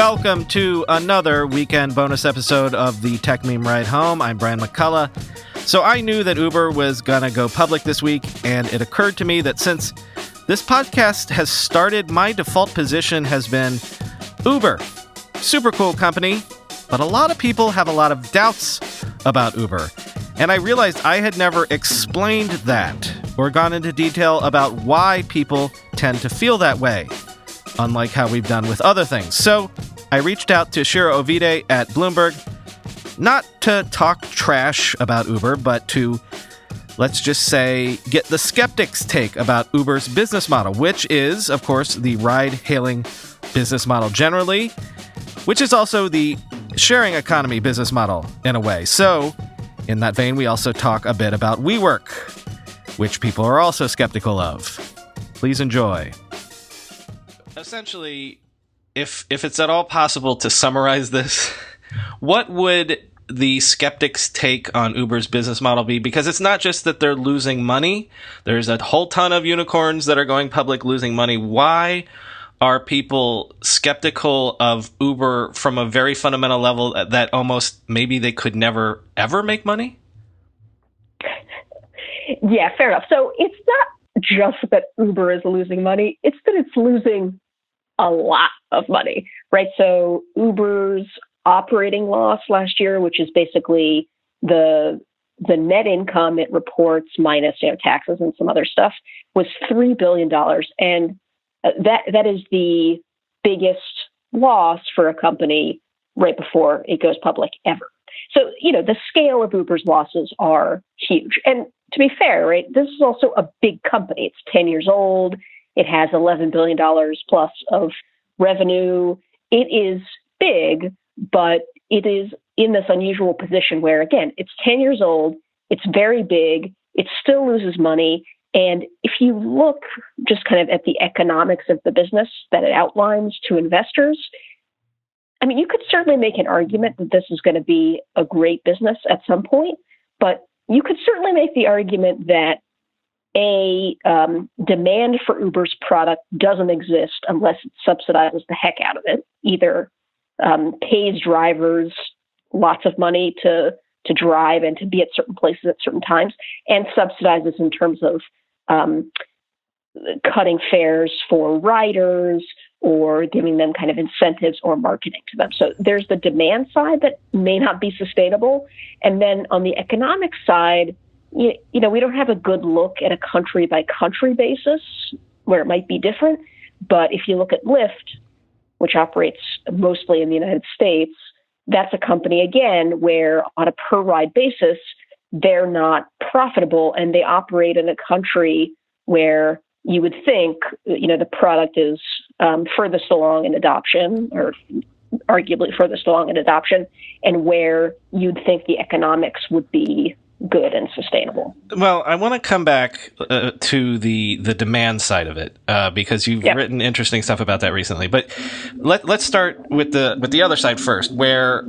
Welcome to another weekend bonus episode of the Techmeme Ride Home. I'm Brian McCullough. So I knew that Uber was going to go public this week, and it occurred to me that since this podcast has started, my default position has been Uber. Super cool company, but a lot of people have a lot of doubts about Uber. And I realized I had never explained that or gone into detail about why people tend to feel that way, unlike how we've done with other things. So I reached out to Shira Ovide at Bloomberg, not to talk trash about Uber, but to, let's just say, get the skeptics' take about Uber's business model, which is, of course, the ride hailing business model generally, which is also the sharing economy business model in a way. So, in that vein, we also talk a bit about WeWork, which people are also skeptical of. Please enjoy. Essentially, if if it's at all possible to summarize this, what would the skeptics' take on Uber's business model be? Because it's not just that they're losing money. There's a whole ton of unicorns that are going public losing money. Why are people skeptical of Uber from a very fundamental level that almost maybe they could never ever make money? Yeah, fair enough. So it's not just that Uber is losing money, it's that it's losing a lot of money, right? So Uber's operating loss last year, which is basically the the net income it reports minus you know taxes and some other stuff, was three billion dollars, and uh, that that is the biggest loss for a company right before it goes public ever. So you know the scale of Uber's losses are huge, and to be fair, right, this is also a big company. It's ten years old. It has $11 billion plus of revenue. It is big, but it is in this unusual position where, again, it's 10 years old, it's very big, it still loses money. And if you look just kind of at the economics of the business that it outlines to investors, I mean, you could certainly make an argument that this is going to be a great business at some point, but you could certainly make the argument that a um, demand for Uber's product doesn't exist unless it subsidizes the heck out of it. Either um, pays drivers lots of money to to drive and to be at certain places at certain times, and subsidizes in terms of um, cutting fares for riders or giving them kind of incentives or marketing to them. So there's the demand side that may not be sustainable, and then on the economic side you, you know, we don't have a good look at a country by country basis where it might be different. But if you look at Lyft, which operates mostly in the United States, that's a company again where on a per ride basis, they're not profitable and they operate in a country where you would think, you know, the product is um, furthest along in adoption or arguably furthest along in adoption and where you'd think the economics would be good and sustainable. Well, I want to come back uh, to the the demand side of it uh, because you've yep. written interesting stuff about that recently. But let let's start with the with the other side first, where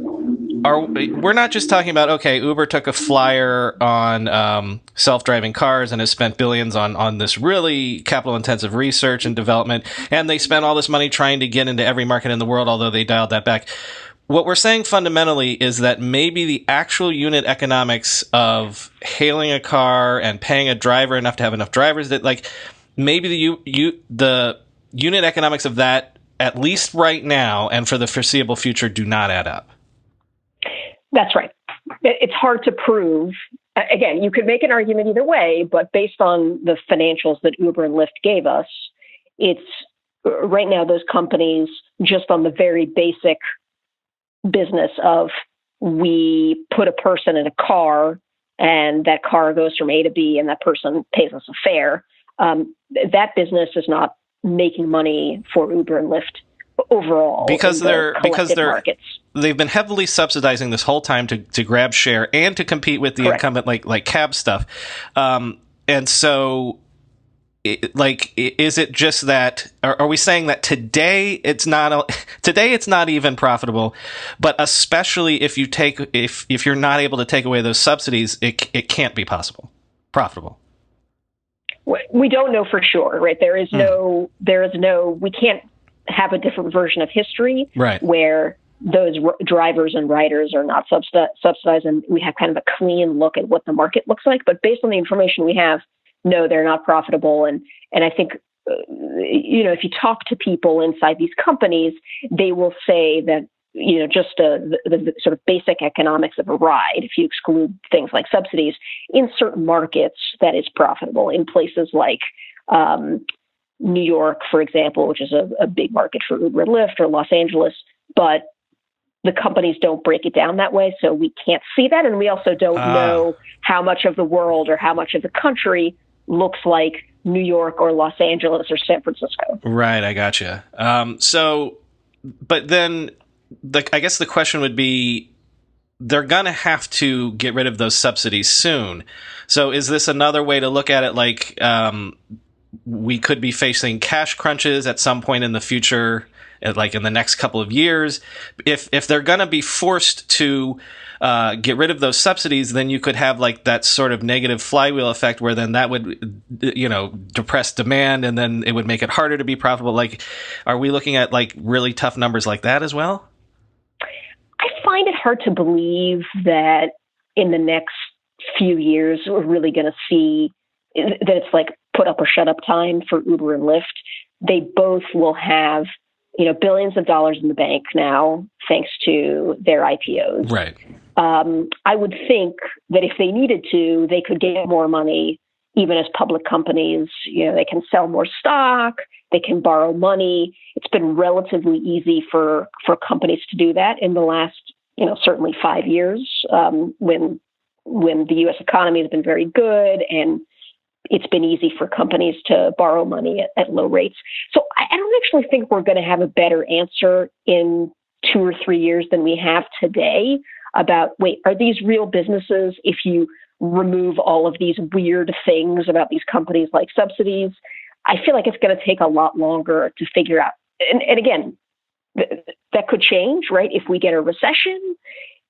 are we're not just talking about okay, Uber took a flyer on um, self driving cars and has spent billions on on this really capital intensive research and development, and they spent all this money trying to get into every market in the world, although they dialed that back what we're saying fundamentally is that maybe the actual unit economics of hailing a car and paying a driver enough to have enough drivers that like maybe the you, you the unit economics of that at least right now and for the foreseeable future do not add up. That's right. It's hard to prove. Again, you could make an argument either way, but based on the financials that Uber and Lyft gave us, it's uh, right now those companies just on the very basic business of we put a person in a car and that car goes from A to B and that person pays us a fare. Um, that business is not making money for Uber and Lyft overall because they're because they're markets. they've been heavily subsidizing this whole time to, to grab share and to compete with the Correct. incumbent like like cab stuff um, and so it, like is it just that are, are, we saying that today it's not today it's not even profitable but especially if you take if if you're not able to take away those subsidies it it can't be possible profitable? We don't know for sure right? There is Hmm. no there is no we can't have a different version of history right. where those r- drivers and riders are not subsidi- subsidized and we have kind of a clean look at what the market looks like. But based on the information we have no they're not profitable. And and i think uh, you know if you talk to people inside these companies they will say that you know just uh, the, the sort of basic economics of a ride if you exclude things like subsidies in certain markets that is profitable. In places like um, New York, for example, which is a, a big market for Uber and Lyft, or Los Angeles, but the companies don't break it down that way, so we can't see that, and we also don't Ah. know how much of the world or how much of the country looks like New York or Los Angeles or San Francisco. Right, I gotcha. Um, so, but then the I guess the question would be they're to have to get rid of those subsidies soon. So, is this another way to look at it like um, we could be facing cash crunches at some point in the future, like in the next couple of years? If if they're going to be forced to uh, get rid of those subsidies, then you could have like that sort of negative flywheel effect where then that would, you know, depress demand and then it would make it harder to be profitable. Like, are we looking at like really tough numbers like that as well? I find it hard to believe that in the next few years we're really going to see that it's like put up or shut up time for Uber and Lyft. They both will have, you know, billions of dollars in the bank now thanks to their IPOs. Right. Um, I would think that if they needed to, they could get more money even as public companies. You know, they can sell more stock, they can borrow money. It's been relatively easy for for companies to do that in the last, you know, certainly five years um, when when the U.S. economy has been very good and it's been easy for companies to borrow money at, at low rates. So I, I don't actually think we're going to have a better answer in two or three years than we have today about wait, are these real businesses if you remove all of these weird things about these companies like subsidies? I feel like it's going to take a lot longer to figure out. And, and again, th- that could change, right? If we get a recession,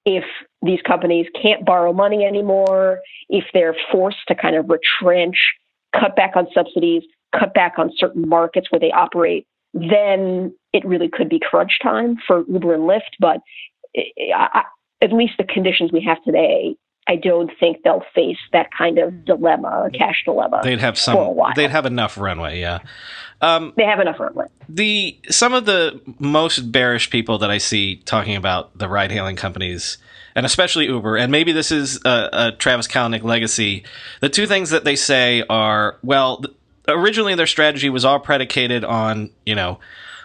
if these companies can't borrow money anymore, if they're forced to kind of retrench, cut back on subsidies, cut back on certain markets where they operate, then it really could be crunch time for Uber and Lyft. But eh, eh, I, I, at least the conditions we have today, I don't think they'll face that kind of dilemma, cash dilemma. They'd have some. They'd have enough runway. Yeah. Um, they have enough runway. the some of the most bearish people that I see talking about the ride hailing companies, and especially Uber, and maybe this is a, a Travis Kalanick legacy. The two things that they say are well, originally their strategy was all predicated on you know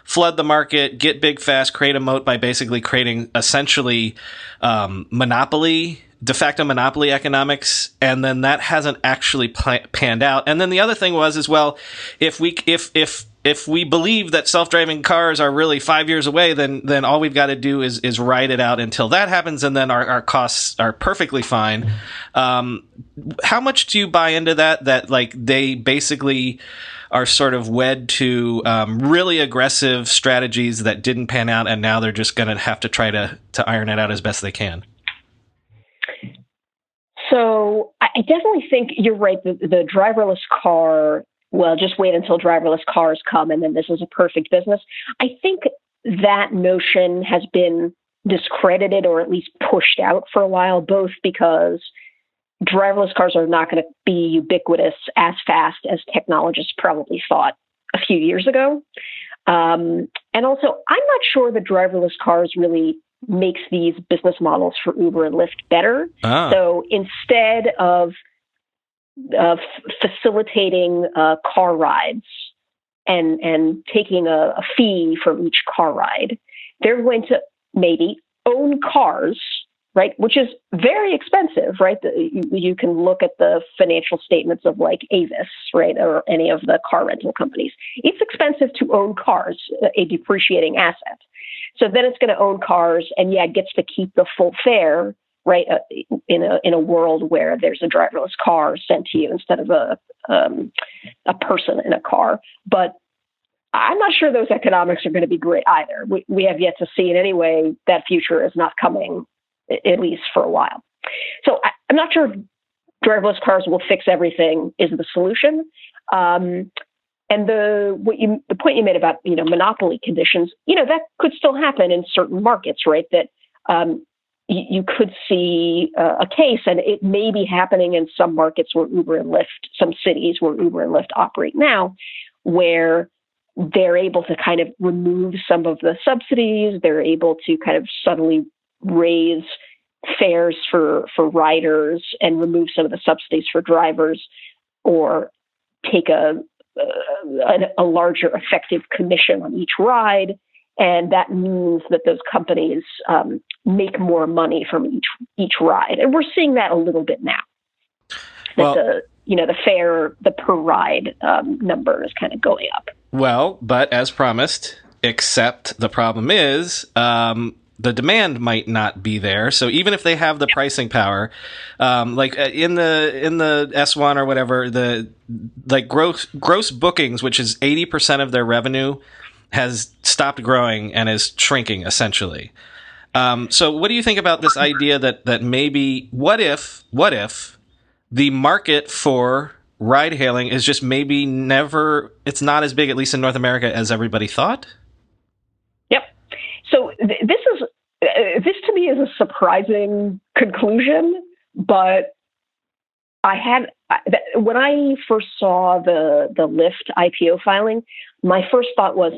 flood the market, get big fast, create a moat by basically creating essentially um, monopoly de facto monopoly economics and then that hasn't actually pla panned out. And then the other thing was as well if we if if if we believe that self-driving cars are really five years away then then all we've got to do is is ride it out until that happens and then our, our costs are perfectly fine. Um, how much do you buy into that that like they basically are sort of wed to um, really aggressive strategies that didn't pan out and now they're just going to have to try to to iron it out as best they can So I definitely think you're right. The, the driverless car, well, just wait until driverless cars come and then this is a perfect business. I think that notion has been discredited or at least pushed out for a while, both because driverless cars are not going to be ubiquitous as fast as technologists probably thought a few years ago. Um, and also, I'm not sure that driverless cars really makes these business models for Uber and Lyft better. Ah. So instead of of facilitating uh, car rides and and taking a, a fee from each car ride, they're going to maybe own cars right? Which is very expensive, right? You, you, can look at the financial statements of like Avis, right, or any of the car rental companies. It's expensive to own cars, a depreciating asset. So then it's going to own cars, and yeah, it gets to keep the full fare, right? Uh, in a in a world where there's a driverless car sent to you instead of a um, a person in a car, but I'm not sure those economics are going to be great either. We, we have yet to see in any way that future is not coming at least for a while. So I, am not sure driverless cars will fix everything is the solution. Um, and the what you the point you made about you know monopoly conditions, you know that could still happen in certain markets, right? That um, you, could see a case, and it may be happening in some markets where Uber and Lyft, some cities where Uber and Lyft operate now, where they're able to kind of remove some of the subsidies. They're able to kind of suddenly raise fares for for riders and remove some of the subsidies for drivers, or take a a, a larger effective commission on each ride, and that means that those companies um, make more money from each each ride, and we're seeing that a little bit now. Well, the you know the fare, the per ride um, number is kind of going up. Well, but as promised, except the problem is um, the demand might not be there. So even if they have the pricing power, um, like uh, in the in the S one or whatever, the like gross gross bookings, which is eighty percent of their revenue, has stopped growing and is shrinking essentially. Um, so what do you think about this idea that that maybe what if what if the market for ride hailing is just maybe never it's not as big at least in North America as everybody thought? So th- this is uh, this to me is a surprising conclusion, but I had when I first saw the the Lyft IPO filing, my first thought was,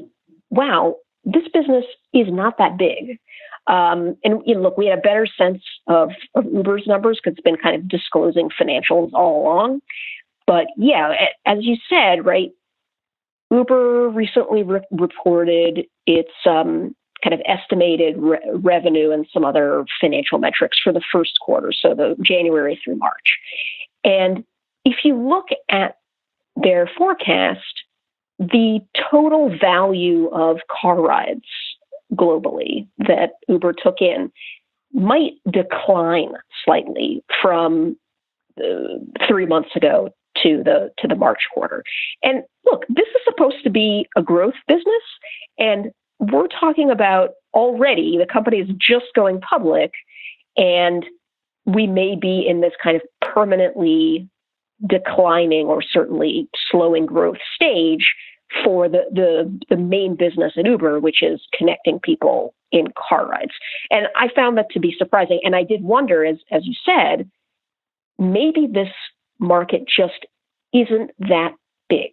"Wow, this business is not that big." Um, and you know, look, we had a better sense of, of Uber's numbers because it's been kind of disclosing financials all along. But yeah, as you said, right, Uber recently re- reported its um, kind of estimated re- revenue and some other financial metrics for the first quarter, so the January through March. And if you look at their forecast, the total value of car rides globally that Uber took in might decline slightly from uh, three months ago to the to the March quarter. And look, this is supposed to be a growth business, and we're talking about already the company is just going public and we may be in this kind of permanently declining or certainly slowing growth stage for the, the, the main business at Uber, which is connecting people in car rides. And I found that to be surprising. And I did wonder, as, as you said, maybe this market just isn't that big.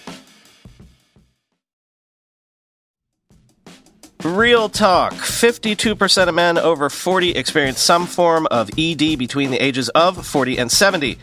Real talk 52% of men over 40 experience some form of ED between the ages of 40 and 70.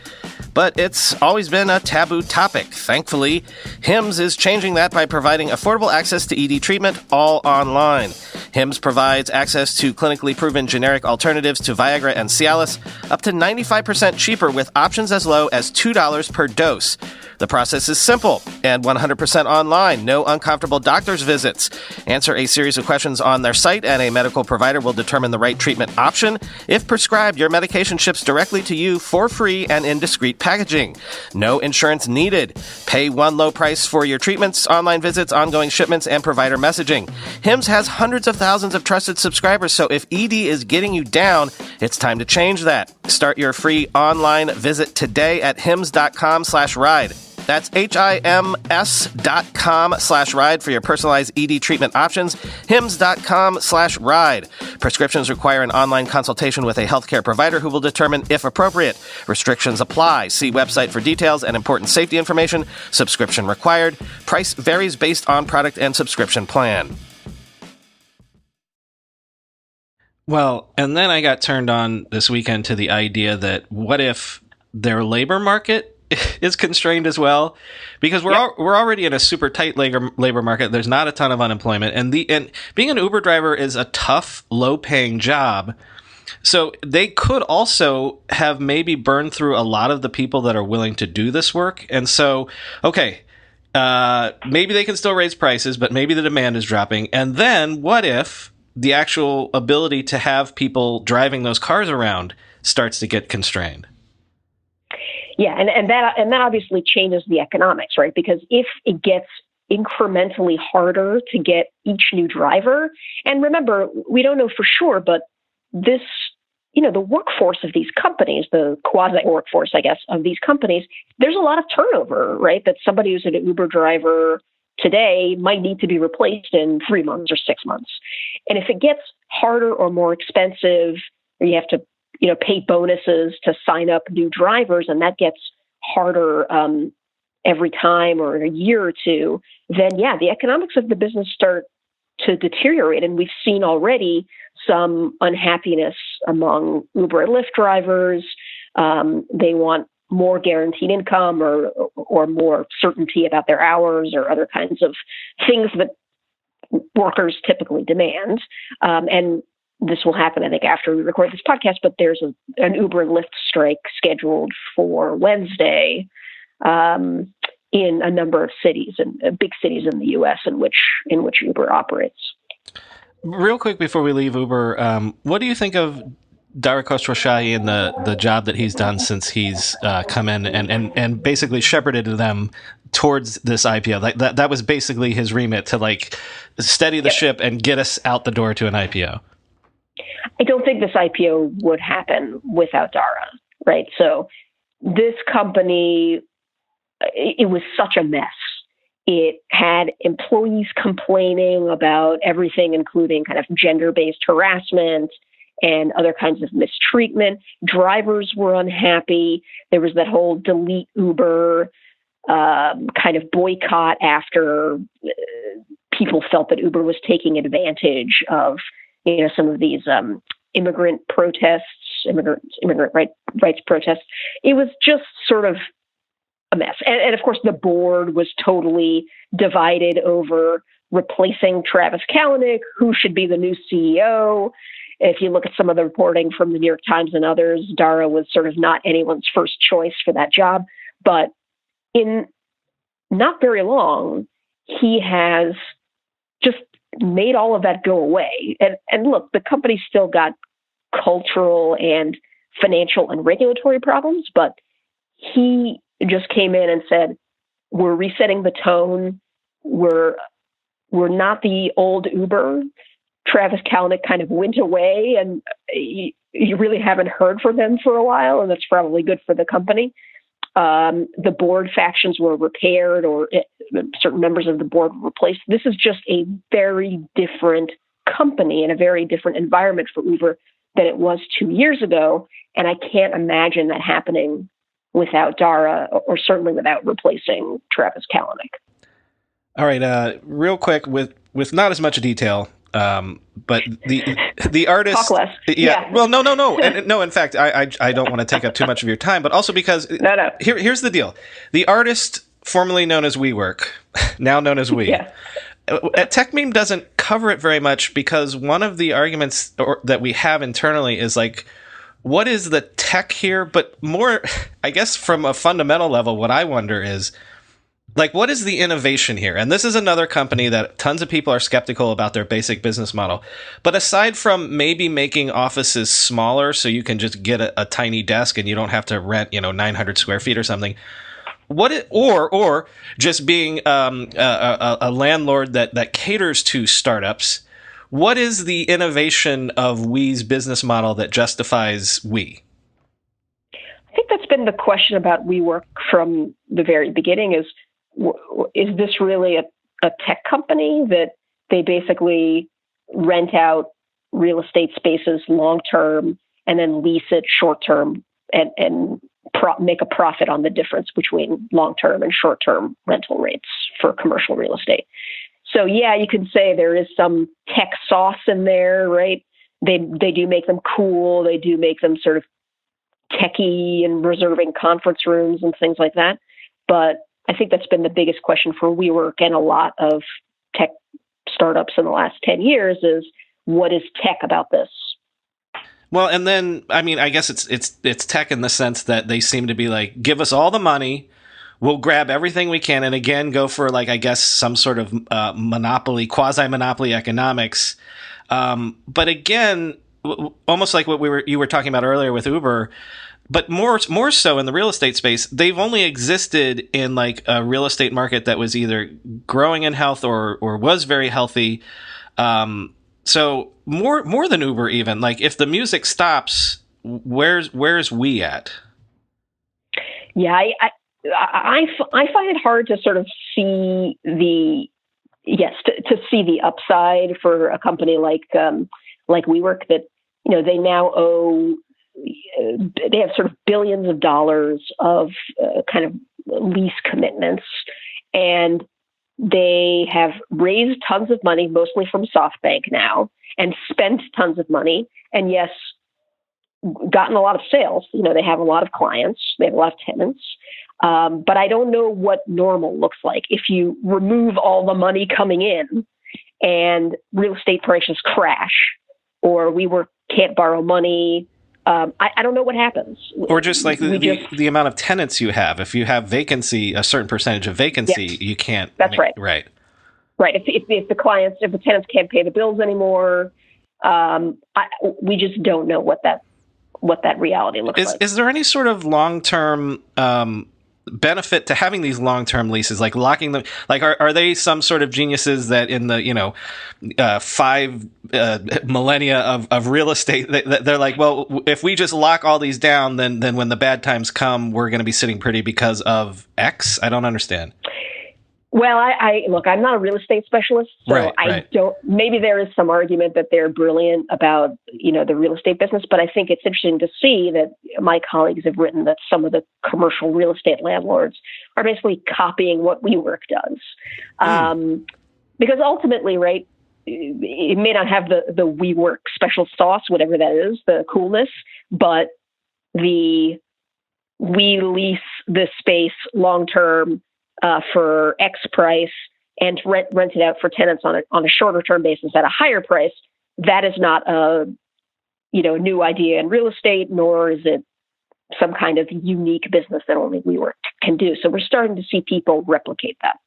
But it's always been a taboo topic. Thankfully, HIMS is changing that by providing affordable access to ED treatment all online. Hims provides access to clinically proven generic alternatives to Viagra and Cialis, up to 95% cheaper with options as low as $2 per dose. The process is simple and 100% online, no uncomfortable doctor's visits. Answer a series of questions on their site, and a medical provider will determine the right treatment option. If prescribed, your medication ships directly to you for free and in discreet packaging. No insurance needed. Pay one low price for your treatments, online visits, ongoing shipments, and provider messaging. HIMS has hundreds of thousands of trusted subscribers, so if ED is getting you down, it's time to change that. Start your free online visit today at hims.com slash ride. That's H-I-M-S dot com slash ride for your personalized ED treatment options. Hims.com slash ride. Prescriptions require an online consultation with a healthcare provider who will determine if appropriate. Restrictions apply. See website for details and important safety information. Subscription required. Price varies based on product and subscription plan. Well, and then I got turned on this weekend to the idea that what if their labor market is constrained as well because we're yep. al- we're already in a super tight labor labor market. There's not a ton of unemployment, and the and being an Uber driver is a tough, low paying job. So they could also have maybe burned through a lot of the people that are willing to do this work, and so okay. Uh, maybe they can still raise prices, but maybe the demand is dropping. And then what if the actual ability to have people driving those cars around starts to get constrained? Yeah, and, and that and that obviously changes the economics, right? Because if it gets incrementally harder to get each new driver, and remember, we don't know for sure, but this you know, the workforce of these companies, the quasi workforce, I guess, of these companies, there's a lot of turnover, right? That somebody who's an Uber driver today might need to be replaced in three months or six months. And if it gets harder or more expensive, or you have to you know, pay bonuses to sign up new drivers, and that gets harder um, every time or a year or two, then yeah, the economics of the business start to deteriorate. And we've seen already some unhappiness among Uber and Lyft drivers. Um, they want more guaranteed income or or more certainty about their hours or other kinds of things that workers typically demand. Um, and this will happen, I think, after we record this podcast, but there's a, an Uber and Lyft strike scheduled for Wednesday um, in a number of cities and uh, big cities in the U.S. in which in which Uber operates. Real quick before we leave Uber, um, what do you think of Dara Khosrowshahi and the the job that he's done since he's uh, come in and, and and basically shepherded them towards this IPO. Like that that was basically his remit to like steady the yep. ship and get us out the door to an IPO. I don't think this IPO would happen without Dara, right? So this company, it was such a mess. It had employees complaining about everything, including kind of gender based harassment and other kinds of mistreatment. Drivers were unhappy. There was that whole delete Uber um, kind of boycott after uh, people felt that Uber was taking advantage of you know, some of these um, immigrant protests, immigrant immigrant right, rights protests. It was just sort of a mess. And, and of course, the board was totally divided over replacing Travis Kalanick, who should be the new CEO. If you look at some of the reporting from the New York Times and others, Dara was sort of not anyone's first choice for that job. But in not very long, he has made all of that go away. And, and look, the company still got cultural and financial and regulatory problems, but he just came in and said, "We're resetting the tone. We're we're not the old Uber." Travis Kalanick kind of went away, and you, you really haven't heard from him for a while, and that's probably good for the company. Um, the board factions were repaired or it, certain members of the board were replaced. This is just a very different company and a very different environment for Uber than it was two years ago. And I can't imagine that happening without Dara or certainly without replacing Travis Kalanick. All right, uh, real quick with with not as much detail um, but the the artist, yeah, yeah, Well, no, no, no, and, no. In fact, I, I, I don't want to take up too much of your time, but also because no, no. Here, here's the deal: the artist, formerly known as WeWork, now known as We, yeah. Uh, Techmeme doesn't cover it very much because one of the arguments or, that we have internally is like, what is the tech here? But more, I guess, from a fundamental level, what I wonder is like what is the innovation here? And this is another company that tons of people are skeptical about their basic business model. But aside from maybe making offices smaller so you can just get a, a tiny desk and you don't have to rent you know 900 square feet or something what it, or or just being um, a, a, a landlord that that caters to startups what is the innovation of we's business model that justifies we i think that's been the question about WeWork from the very beginning is is this really a, a tech company that they basically rent out real estate spaces long term and then lease it short term and, and pro- make a profit on the difference between long term and short term rental rates for commercial real estate. So yeah, you could say there is some tech sauce in there, right? They they do make them cool. They do make them sort of techy and reserving conference rooms and things like that. But I think that's been the biggest question for WeWork and a lot of tech startups in the last 10 years is what is tech about this? Well, and then I mean, I guess it's it's it's tech in the sense that they seem to be like, give us all the money, we'll grab everything we can, and again go for like I guess some sort of uh, monopoly, quasi monopoly economics. Um, but again, w- almost like what we were you were talking about earlier with Uber, but more more so in the real estate space, they've only existed in like a real estate market that was either growing in health or or was very healthy. Um, so more more than Uber, even like if the music stops, where's where's we at? Yeah, I I, I, I find it hard to sort of see the yes to, to see the upside for a company like um, like WeWork that you know they now owe they have sort of billions of dollars of uh, kind of lease commitments, and they have raised tons of money, mostly from SoftBank now, and spent tons of money. And yes, gotten a lot of sales. You know, they have a lot of clients, they have a lot of tenants. Um, but I don't know what normal looks like if you remove all the money coming in and real estate prices crash, or we were can't borrow money um, I, I, don't know what happens. Or just like the, just, the, amount of tenants you have. If you have vacancy, a certain percentage of vacancy, yes, you can't. That's make, right. Right. Right. If, if, if, the clients, if the tenants can't pay the bills anymore, um, I, we just don't know what that what that reality looks is, like. Is there any sort of long term um, benefit to having these long-term leases like locking them like are, are they some sort of geniuses that in the you know uh, five uh, millennia of, of real estate they, they're like well if we just lock all these down then then when the bad times come we're going to be sitting pretty because of x? I don't understand well, I, I, look. I'm not a real estate specialist, so right, I right. don't. Maybe there is some argument that they're brilliant about you know the real estate business, but I think it's interesting to see that my colleagues have written that some of the commercial real estate landlords are basically copying what WeWork does, mm. um, because ultimately, right, it may not have the the WeWork special sauce, whatever that is, the coolness, but the we lease this space long term uh, for X price and rent, rent it out for tenants on a, on a shorter term basis at a higher price, that is not a you know new idea in real estate, nor is it some kind of unique business that only WeWork can do. So we're starting to see people replicate that.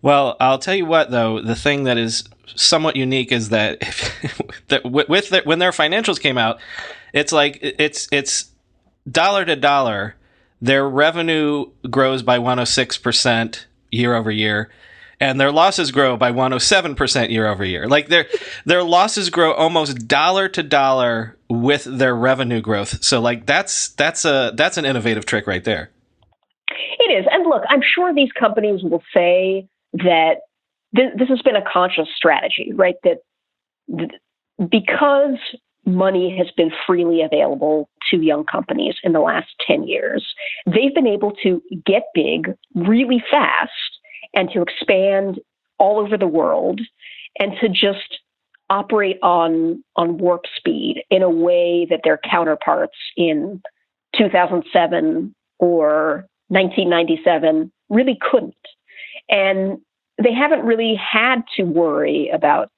Well, I'll tell you what, though, the thing that is somewhat unique is that, if, that with the, when their financials came out, it's like it's it's dollar to dollar their revenue grows by 106% year over year and their losses grow by 107% year over year. Like their their losses grow almost dollar to dollar with their revenue growth. So like that's that's a that's an innovative trick right there. It is. And look, I'm sure these companies will say that th- this has been a conscious strategy, right? That th- because money has been freely available to young companies in the last 10 years. They've been able to get big really fast and to expand all over the world and to just operate on on warp speed in a way that their counterparts in 2007 or 1997 really couldn't. And they haven't really had to worry about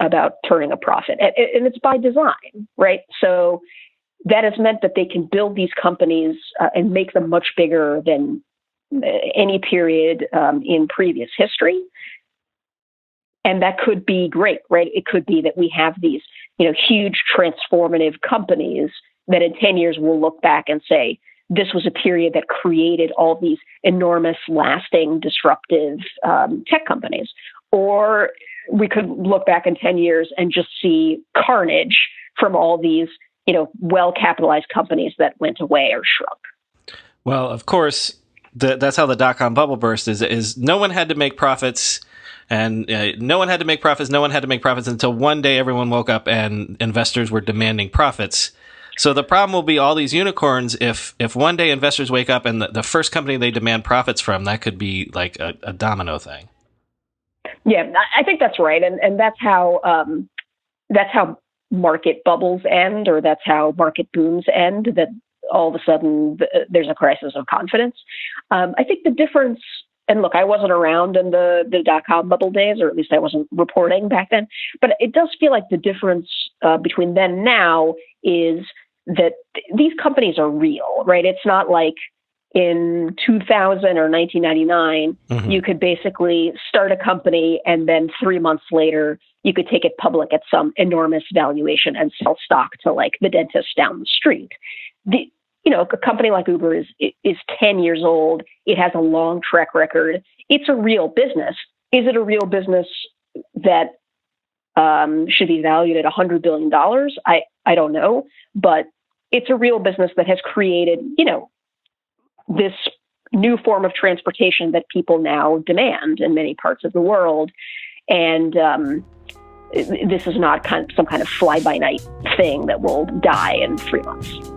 about turning a profit, and, and it's by design, right? So that has meant that they can build these companies uh, and make them much bigger than uh, any period um, in previous history. And that could be great, right? It could be that we have these, you know, huge transformative companies that in 10 years we'll look back and say, this was a period that created all these enormous, lasting, disruptive um, tech companies. Or we could look back in 10 years and just see carnage from all these, you know, well capitalized companies that went away or shrunk. Well, of course, the, that's how the dot com bubble burst is, is no one had to make profits and uh, no one had to make profits. No one had to make profits until one day everyone woke up and investors were demanding profits. So the problem will be all these unicorns. If if one day investors wake up and the, the first company they demand profits from, that could be like a, a domino thing. Yeah, I think that's right, and and that's how um, that's how market bubbles end, or that's how market booms end. That all of a sudden there's a crisis of confidence. Um, I think the difference. And look, I wasn't around in the, the dot com bubble days, or at least I wasn't reporting back then. But it does feel like the difference uh, between then and now is that th- these companies are real, right? It's not like in 2000 or 1999, mm-hmm. you could basically start a company and then three months later, you could take it public at some enormous valuation and sell stock to like the dentist down the street. The, you know, a company like Uber is is 10 years old. It has a long track record. It's a real business. Is it a real business that um, should be valued at $100 billion? I, I don't know. But it's a real business that has created, you know, this new form of transportation that people now demand in many parts of the world. And um, this is not kind of some kind of fly by night thing that will die in three months.